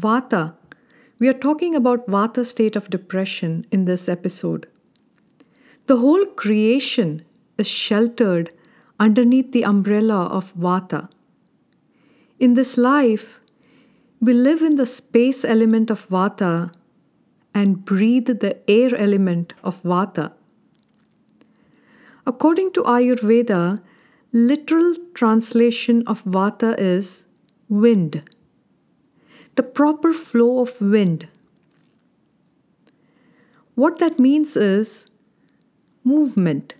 Vata. We are talking about Vata state of depression in this episode. The whole creation is sheltered underneath the umbrella of Vata. In this life, we live in the space element of Vata and breathe the air element of Vata. According to Ayurveda, literal translation of Vata is wind, the proper flow of wind. What that means is movement.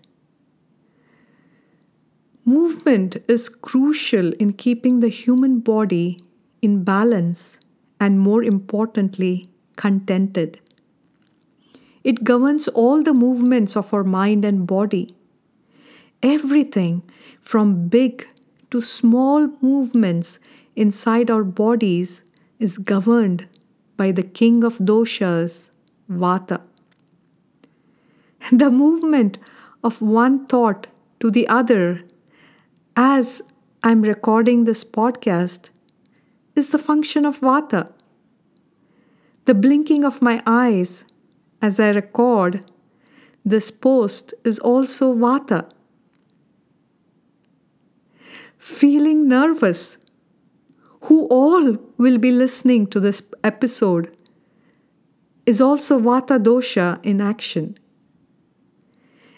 Movement is crucial in keeping the human body in balance and, more importantly, contented. It governs all the movements of our mind and body. Everything from big to small movements inside our bodies is governed by the king of doshas, Vata. The movement of one thought to the other as I'm recording this podcast is the function of Vata. The blinking of my eyes as I record this post is also Vata. Feeling nervous, who all will be listening to this episode, is also Vata dosha in action.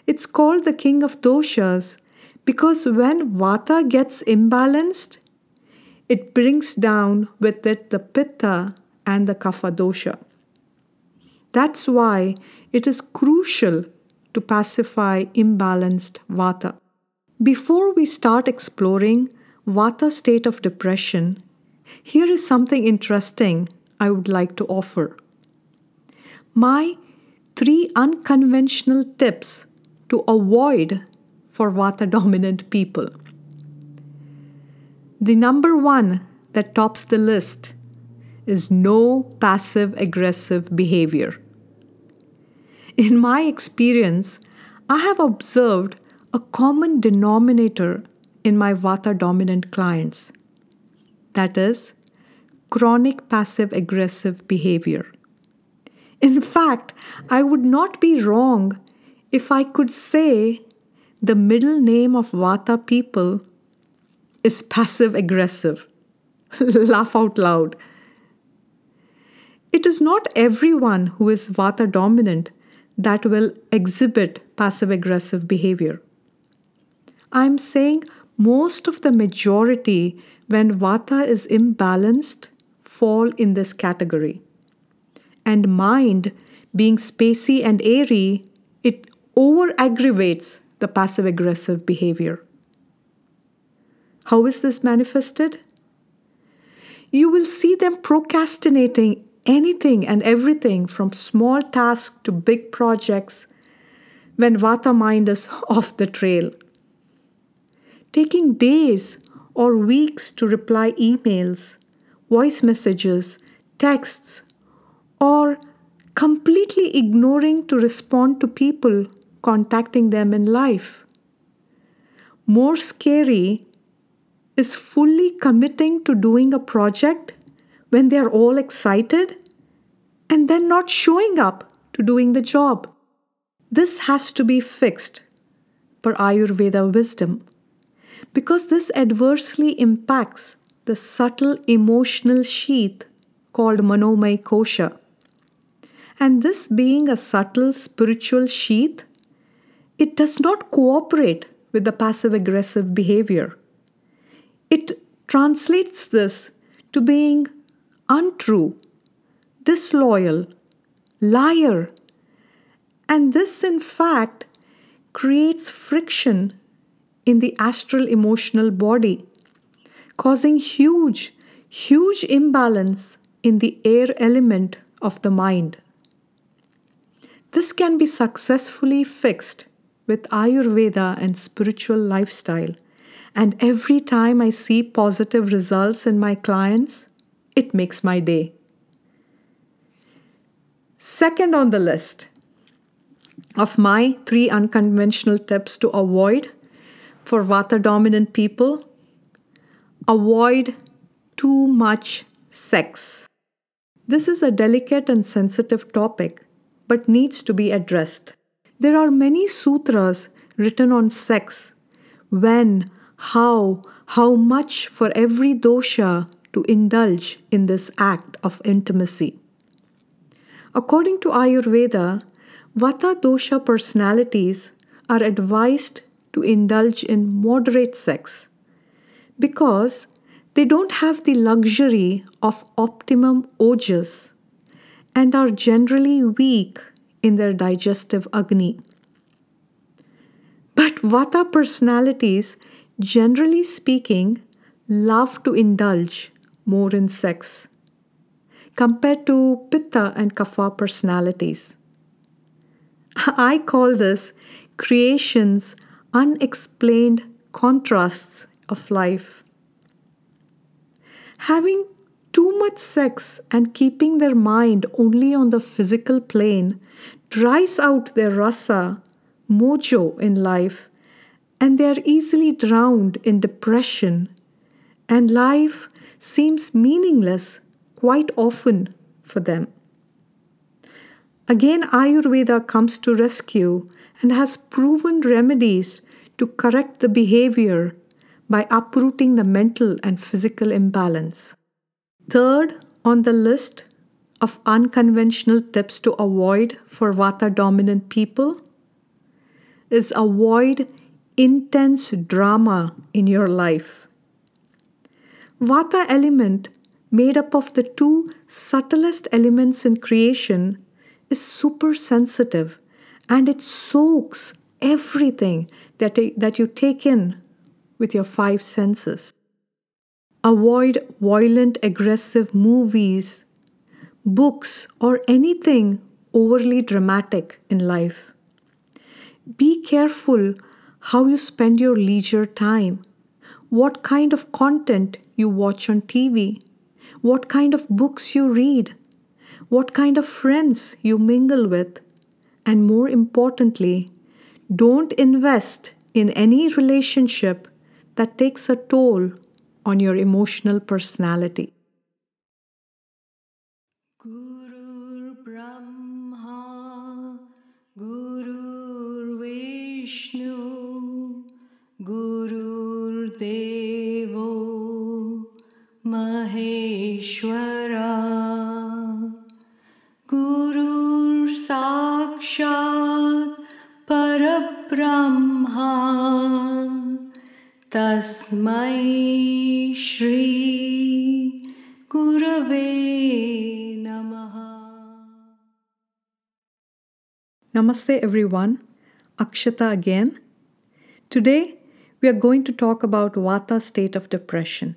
It's called the king of doshas because when Vata gets imbalanced, it brings down with it the Pitta and the Kapha dosha. That's why it is crucial to pacify imbalanced Vata. Before we start exploring Vata state of depression, here is something interesting I would like to offer. My three unconventional tips to avoid for Vata dominant people. The number one that tops the list is no passive aggressive behavior. In my experience, I have observed a common denominator in my Vata dominant clients that is, chronic passive aggressive behavior. In fact, I would not be wrong if I could say the middle name of Vata people is passive aggressive. Laugh out loud. It is not everyone who is Vata dominant that will exhibit passive aggressive behavior. I'm saying most of the majority, when Vata is imbalanced, fall in this category. And mind, being spacey and airy, it over aggravates the passive aggressive behavior. How is this manifested? You will see them procrastinating anything and everything from small tasks to big projects when Vata mind is off the trail. Taking days or weeks to reply emails, voice messages, texts, or completely ignoring to respond to people contacting them in life. More scary is fully committing to doing a project when they're all excited and then not showing up to doing the job. This has to be fixed per Ayurveda wisdom because this adversely impacts the subtle emotional sheath called Manomay Kosha. And this being a subtle spiritual sheath, it does not cooperate with the passive aggressive behavior. It translates this to being untrue, disloyal, liar. And this, in fact, creates friction in the astral emotional body, causing huge, huge imbalance in the air element of the mind. This can be successfully fixed with Ayurveda and spiritual lifestyle. And every time I see positive results in my clients, it makes my day. Second on the list of my three unconventional tips to avoid for Vata dominant people avoid too much sex. This is a delicate and sensitive topic, but needs to be addressed. There are many sutras written on sex when, how, how much for every dosha to indulge in this act of intimacy. According to Ayurveda, Vata dosha personalities are advised to indulge in moderate sex because they don't have the luxury of optimum ojas and are generally weak in their digestive agni. But Vata personalities, generally speaking, love to indulge more in sex compared to Pitta and Kapha personalities. I call this creation's unexplained contrasts of life. Having too much sex and keeping their mind only on the physical plane dries out their rasa, mojo in life, and they are easily drowned in depression, and life seems meaningless quite often for them. Again, Ayurveda comes to rescue and has proven remedies to correct the behavior by uprooting the mental and physical imbalance. Third on the list of unconventional tips to avoid for Vata dominant people is avoid intense drama in your life. Vata element, made up of the two subtlest elements in creation, is super sensitive and it soaks everything that, that you take in with your five senses. Avoid violent, aggressive movies, books, or anything overly dramatic in life. Be careful how you spend your leisure time, what kind of content you watch on TV, what kind of books you read, what kind of friends you mingle with, and more importantly, don't invest in any relationship that takes a toll on your emotional personality. Guru Brahma, Guru Vishnu, Guru Devo Maheshwara, Guru Parabrahma, Tasmai Shri Gurave Namaha. Namaste, everyone. Akshata again. Today, we are going to talk about Vata state of depression.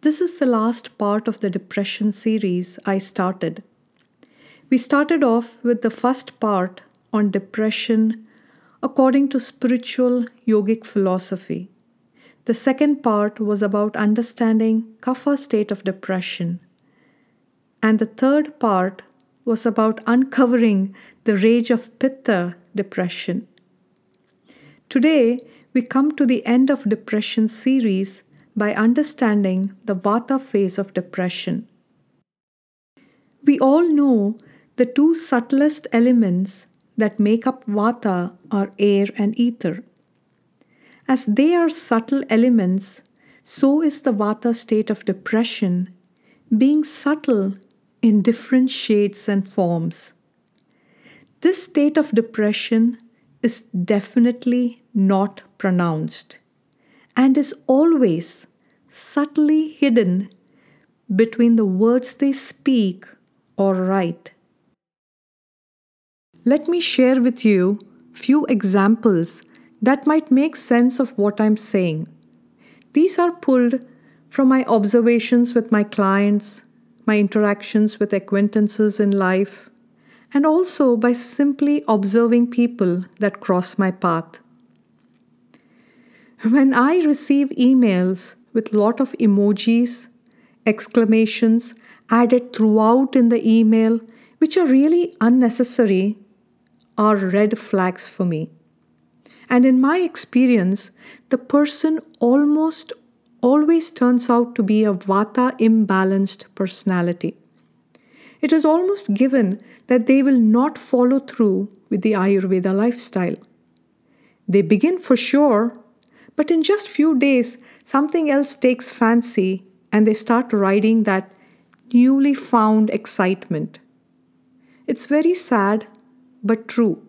This is the last part of the depression series I started. We started off with the first part on depression according to spiritual yogic philosophy. The second part was about understanding kapha state of depression. And the third part was about uncovering the rage of pitta depression. Today, we come to the end of depression series by understanding the vata phase of depression. We all know the two subtlest elements that make up vata are air and ether. As they are subtle elements, so is the Vata state of depression, being subtle in different shades and forms. This state of depression is definitely not pronounced and is always subtly hidden between the words they speak or write. Let me share with you few examples that might make sense of what I'm saying. These are pulled from my observations with my clients, my interactions with acquaintances in life, and also by simply observing people that cross my path. When I receive emails with lot of emojis, exclamations added throughout in the email, which are really unnecessary, are red flags for me. And in my experience, the person almost always turns out to be a vata imbalanced personality. it is almost given that they will not follow through with the Ayurveda lifestyle. They begin for sure, but in just few days, something else takes fancy and they start riding that newly found excitement. It's very sad, but true.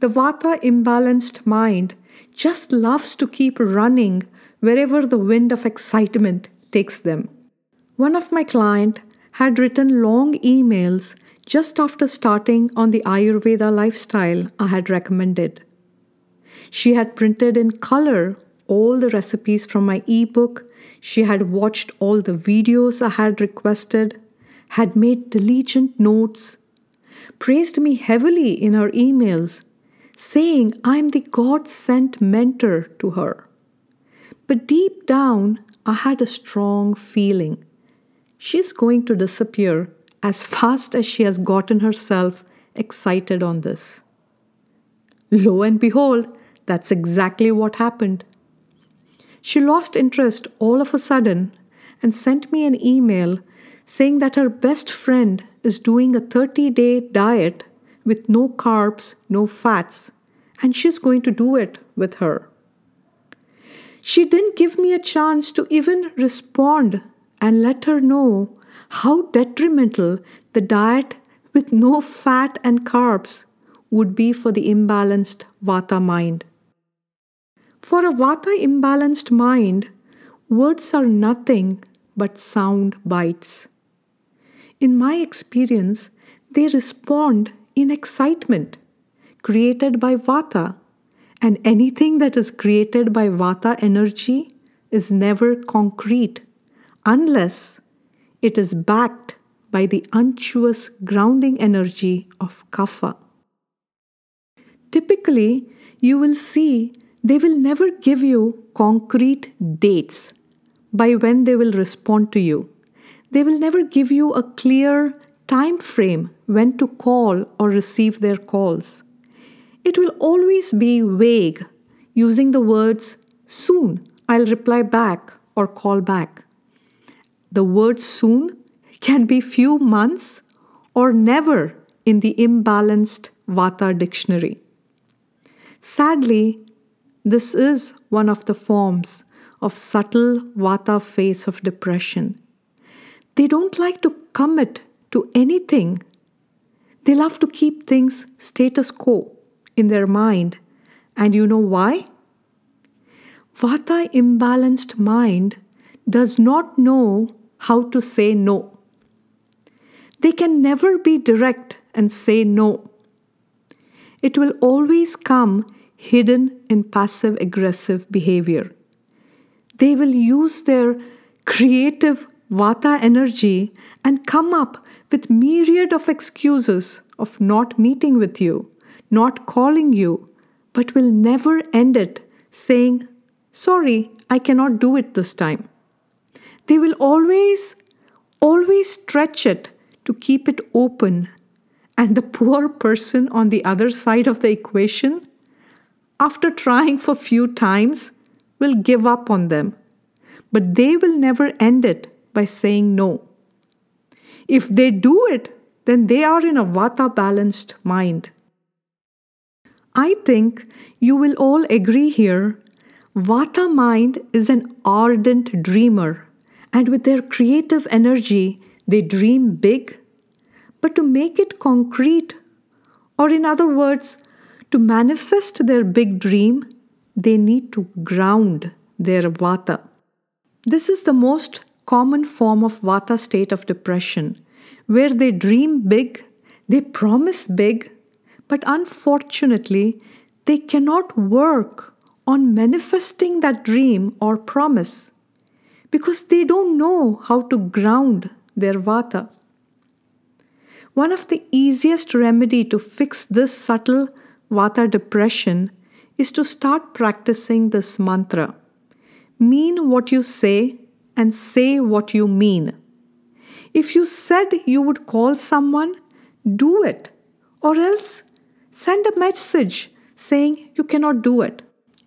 The Vata imbalanced mind just loves to keep running wherever the wind of excitement takes them. One of my clients had written long emails just after starting on the Ayurveda lifestyle I had recommended. She had printed in color all the recipes from my ebook, she had watched all the videos I had requested, had made diligent notes, praised me heavily in her emails, saying I am the God sent mentor to her. But deep down, I had a strong feeling she's going to disappear as fast as she has gotten herself excited on this. Lo and behold, that's exactly what happened. She lost interest all of a sudden and sent me an email saying that her best friend is doing a 30 day diet with no carbs, no fats, and she's going to do it with her. She didn't give me a chance to even respond and let her know how detrimental the diet with no fat and carbs would be for the imbalanced Vata mind. For a Vata imbalanced mind, words are nothing but sound bites. In my experience, they respond in excitement created by Vata and anything that is created by Vata energy is never concrete unless it is backed by the unctuous grounding energy of Kapha. Typically, you will see they will never give you concrete dates by when they will respond to you. They will never give you a clear time frame when to call or receive their calls. It will always be vague, using the words soon, I'll reply back or call back. The word soon can be few months or never in the imbalanced Vata dictionary. Sadly, this is one of the forms of subtle Vata phase of depression. They don't like to commit to anything. They love to keep things status quo in their mind. And you know why? Vata imbalanced mind does not know how to say no. They can never be direct and say no. It will always come hidden in passive aggressive behavior. They will use their creative vata energy and come up with myriad of excuses of not meeting with you not calling you, but will never end it saying, Sorry, I cannot do it this time. They will always, always stretch it to keep it open. And the poor person on the other side of the equation, after trying for few times, will give up on them. But they will never end it by saying no. If they do it, then they are in a vata balanced mind. I think you will all agree here Vata mind is an ardent dreamer, and with their creative energy, they dream big. But to make it concrete, or in other words, to manifest their big dream, they need to ground their Vata. This is the most common form of Vata state of depression, where they dream big, they promise big, but unfortunately, they cannot work on manifesting that dream or promise because they don't know how to ground their vata. One of the easiest remedy to fix this subtle vata depression is to start practicing this mantra. Mean what you say and say what you mean. If you said you would call someone, do it, or else Send a message saying you cannot do it.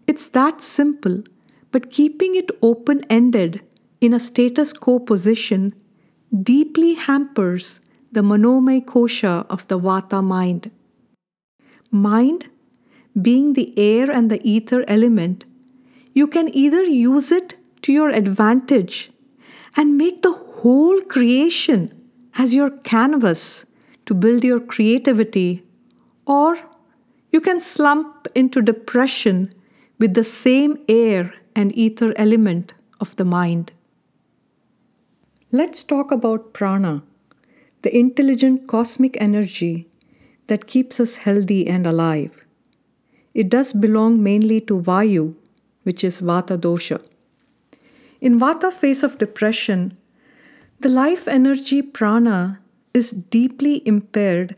It's that simple, but keeping it open ended in a status quo position deeply hampers the Manomay Kosha of the Vata mind. Mind, being the air and the ether element, you can either use it to your advantage and make the whole creation as your canvas to build your creativity, or you can slump into depression with the same air and ether element of the mind. Let's talk about prana, the intelligent cosmic energy that keeps us healthy and alive. It does belong mainly to Vayu, which is Vata dosha. In Vata phase of depression, the life energy prana is deeply impaired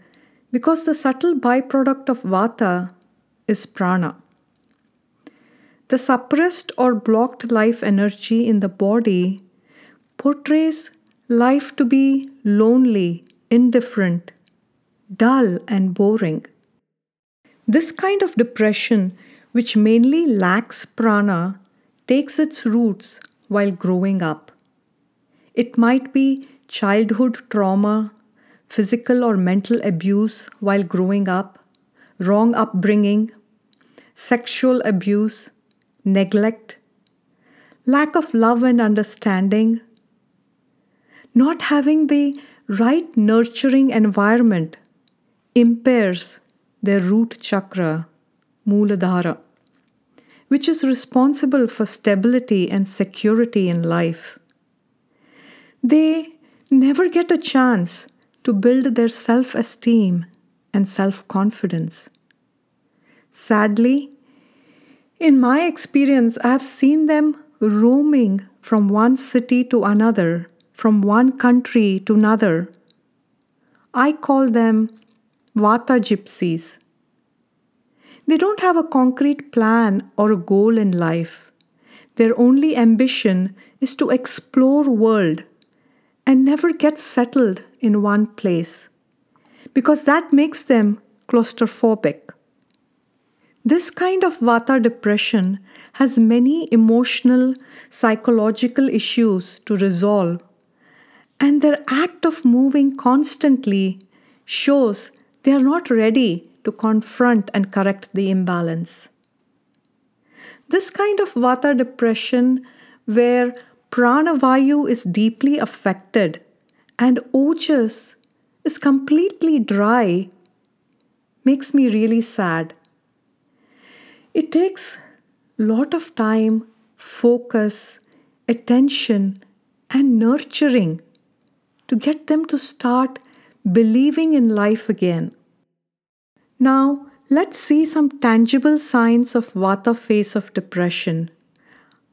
because the subtle byproduct of Vata is prana. The suppressed or blocked life energy in the body portrays life to be lonely, indifferent, dull, and boring. This kind of depression, which mainly lacks prana, takes its roots while growing up. It might be childhood trauma, physical or mental abuse while growing up, wrong upbringing, sexual abuse, neglect, lack of love and understanding, not having the right nurturing environment impairs their root chakra, Mooladhara, which is responsible for stability and security in life. They never get a chance to build their self esteem and self confidence. Sadly, in my experience, I have seen them roaming from one city to another, from one country to another. I call them Vata gypsies. They don't have a concrete plan or a goal in life. Their only ambition is to explore world and never get settled in one place because that makes them claustrophobic. This kind of Vata depression has many emotional, psychological issues to resolve, and their act of moving constantly shows they are not ready to confront and correct the imbalance. This kind of Vata depression, where pranavayu is deeply affected and ojas is completely dry, makes me really sad. It takes a lot of time, focus, attention, and nurturing to get them to start believing in life again. Now, let's see some tangible signs of Vata phase of depression.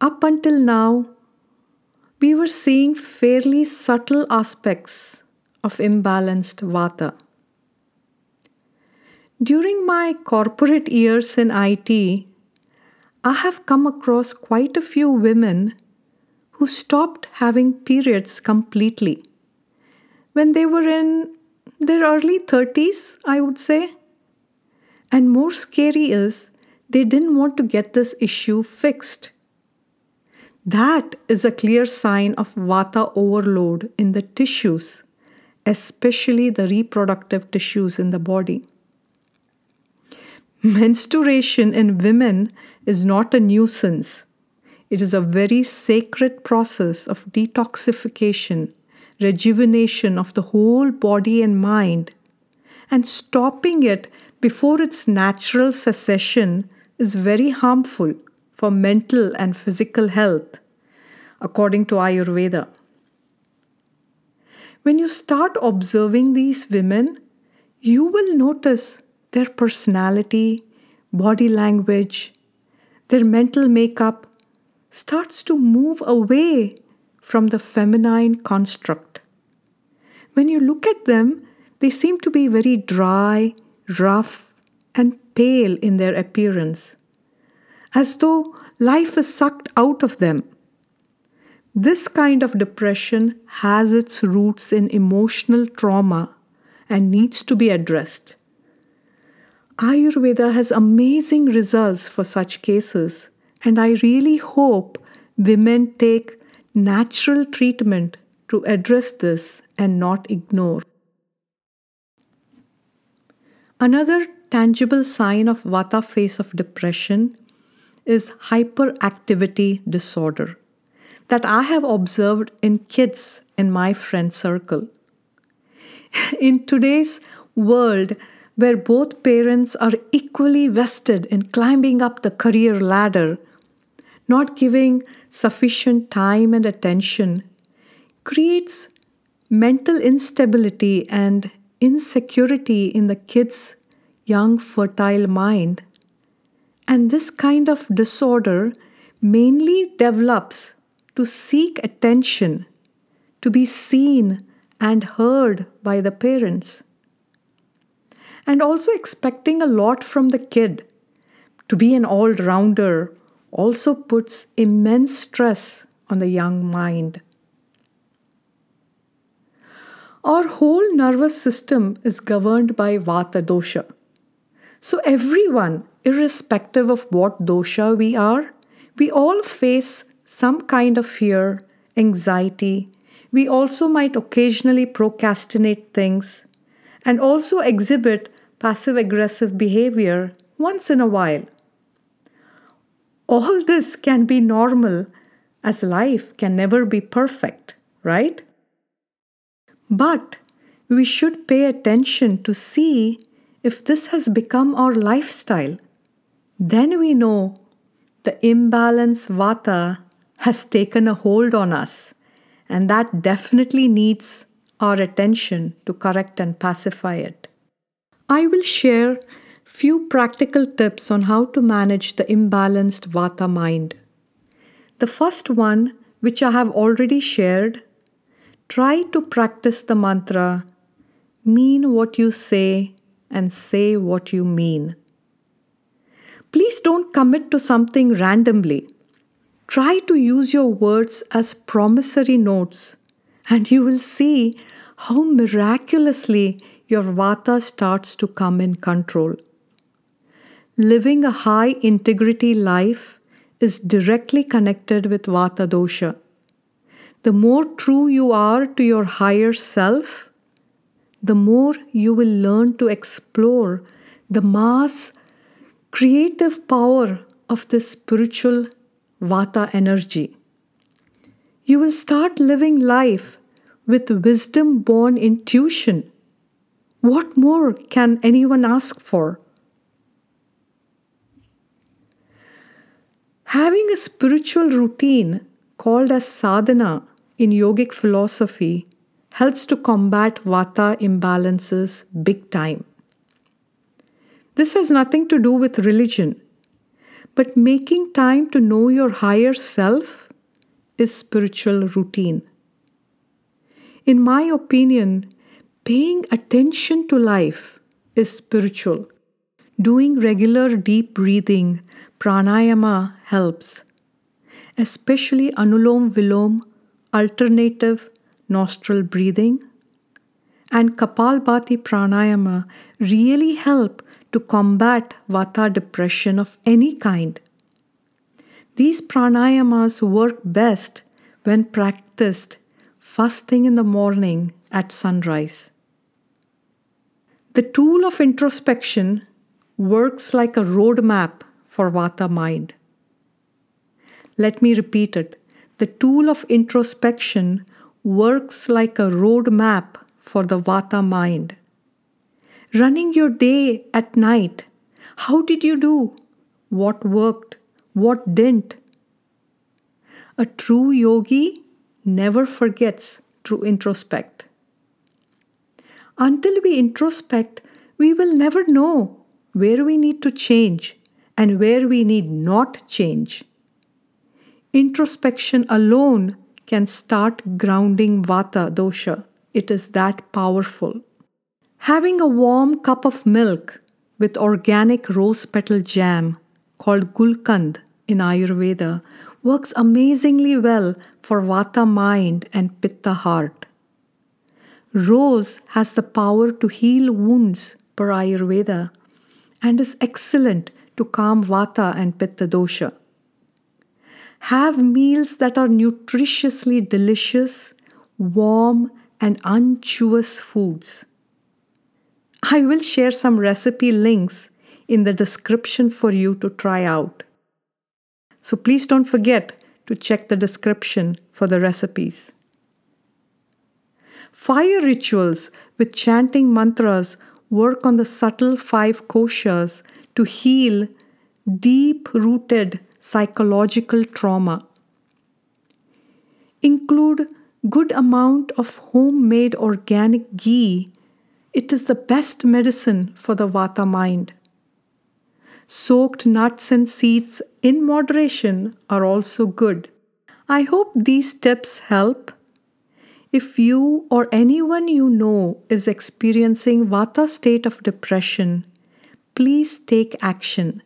Up until now, we were seeing fairly subtle aspects of imbalanced Vata. During my corporate years in IT, I have come across quite a few women who stopped having periods completely when they were in their early 30s, I would say. And more scary is they didn't want to get this issue fixed. That is a clear sign of vata overload in the tissues, especially the reproductive tissues in the body. Menstruation in women is not a nuisance. It is a very sacred process of detoxification, rejuvenation of the whole body and mind. And stopping it before its natural cessation is very harmful for mental and physical health, according to Ayurveda. When you start observing these women, you will notice their personality, body language, their mental makeup starts to move away from the feminine construct. When you look at them, they seem to be very dry, rough, and pale in their appearance, as though life is sucked out of them. This kind of depression has its roots in emotional trauma and needs to be addressed. Ayurveda has amazing results for such cases, and I really hope women take natural treatment to address this and not ignore. Another tangible sign of Vata phase of depression is hyperactivity disorder that I have observed in kids in my friend circle. in today's world, where both parents are equally vested in climbing up the career ladder, not giving sufficient time and attention creates mental instability and insecurity in the kid's young, fertile mind. And this kind of disorder mainly develops to seek attention, to be seen and heard by the parents. And also expecting a lot from the kid. To be an all rounder also puts immense stress on the young mind. Our whole nervous system is governed by Vata dosha. So, everyone, irrespective of what dosha we are, we all face some kind of fear, anxiety. We also might occasionally procrastinate things and also exhibit passive aggressive behavior once in a while. All this can be normal as life can never be perfect, right? But we should pay attention to see if this has become our lifestyle. Then we know the imbalance vata has taken a hold on us, and that definitely needs our attention to correct and pacify it. I will share few practical tips on how to manage the imbalanced vata mind. The first one, which I have already shared, Try to practice the mantra mean what you say and say what you mean. Please don't commit to something randomly. Try to use your words as promissory notes, and you will see how miraculously your vata starts to come in control. Living a high integrity life is directly connected with vata dosha the more true you are to your higher self, the more you will learn to explore the mass creative power of this spiritual vata energy. You will start living life with wisdom born intuition. What more can anyone ask for? Having a spiritual routine called as sadhana in yogic philosophy helps to combat vata imbalances big time. This has nothing to do with religion, but making time to know your higher self is spiritual routine. In my opinion, paying attention to life is spiritual. Doing regular deep breathing, pranayama helps, especially anulom vilom alternative nostril breathing, and Kapalbhati pranayama really help to combat vata depression of any kind. These pranayamas work best when practiced first thing in the morning at sunrise. The tool of introspection works like a roadmap for vata mind. Let me repeat it the tool of introspection works like a road map for the Vata mind. Running your day at night, how did you do? What worked? What didn't? A true yogi never forgets to introspect. Until we introspect, we will never know where we need to change and where we need not change. Introspection alone can start grounding Vata dosha. It is that powerful. Having a warm cup of milk with organic rose petal jam called Gulkand in Ayurveda works amazingly well for Vata mind and Pitta heart. Rose has the power to heal wounds per Ayurveda and is excellent to calm Vata and Pitta dosha. Have meals that are nutritiously delicious, warm, and unctuous foods. I will share some recipe links in the description for you to try out. So please don't forget to check the description for the recipes. Fire rituals with chanting mantras work on the subtle five koshas to heal deep rooted psychological trauma. Include good amount of homemade organic ghee. It is the best medicine for the vata mind. Soaked nuts and seeds in moderation are also good. I hope these tips help. If you or anyone you know is experiencing vata state of depression, please take action.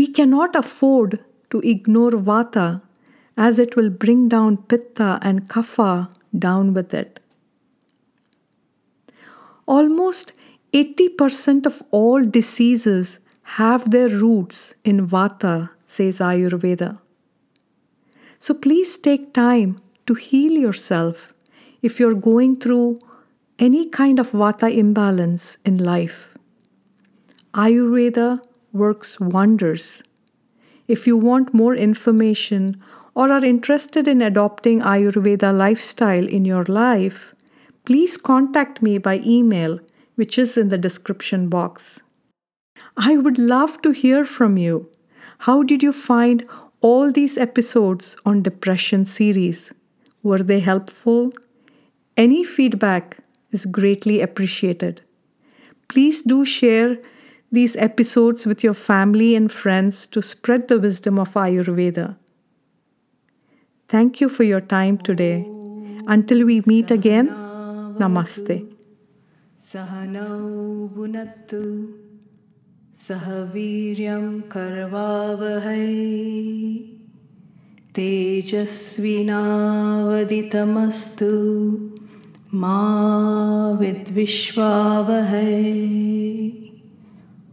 We cannot afford to ignore vata as it will bring down pitta and kapha down with it. Almost 80% of all diseases have their roots in Vata, says Ayurveda. So please take time to heal yourself if you're going through any kind of Vata imbalance in life. Ayurveda works wonders. If you want more information or are interested in adopting Ayurveda lifestyle in your life, please contact me by email, which is in the description box. I would love to hear from you. How did you find all these episodes on depression series? Were they helpful? Any feedback is greatly appreciated. Please do share these episodes with your family and friends to spread the wisdom of Ayurveda. Thank you for your time today. Until we meet again, Namaste. सह वीर्यं कर्वावहै तेजस्विनावदितमस्तु मा विद्विश्वावहै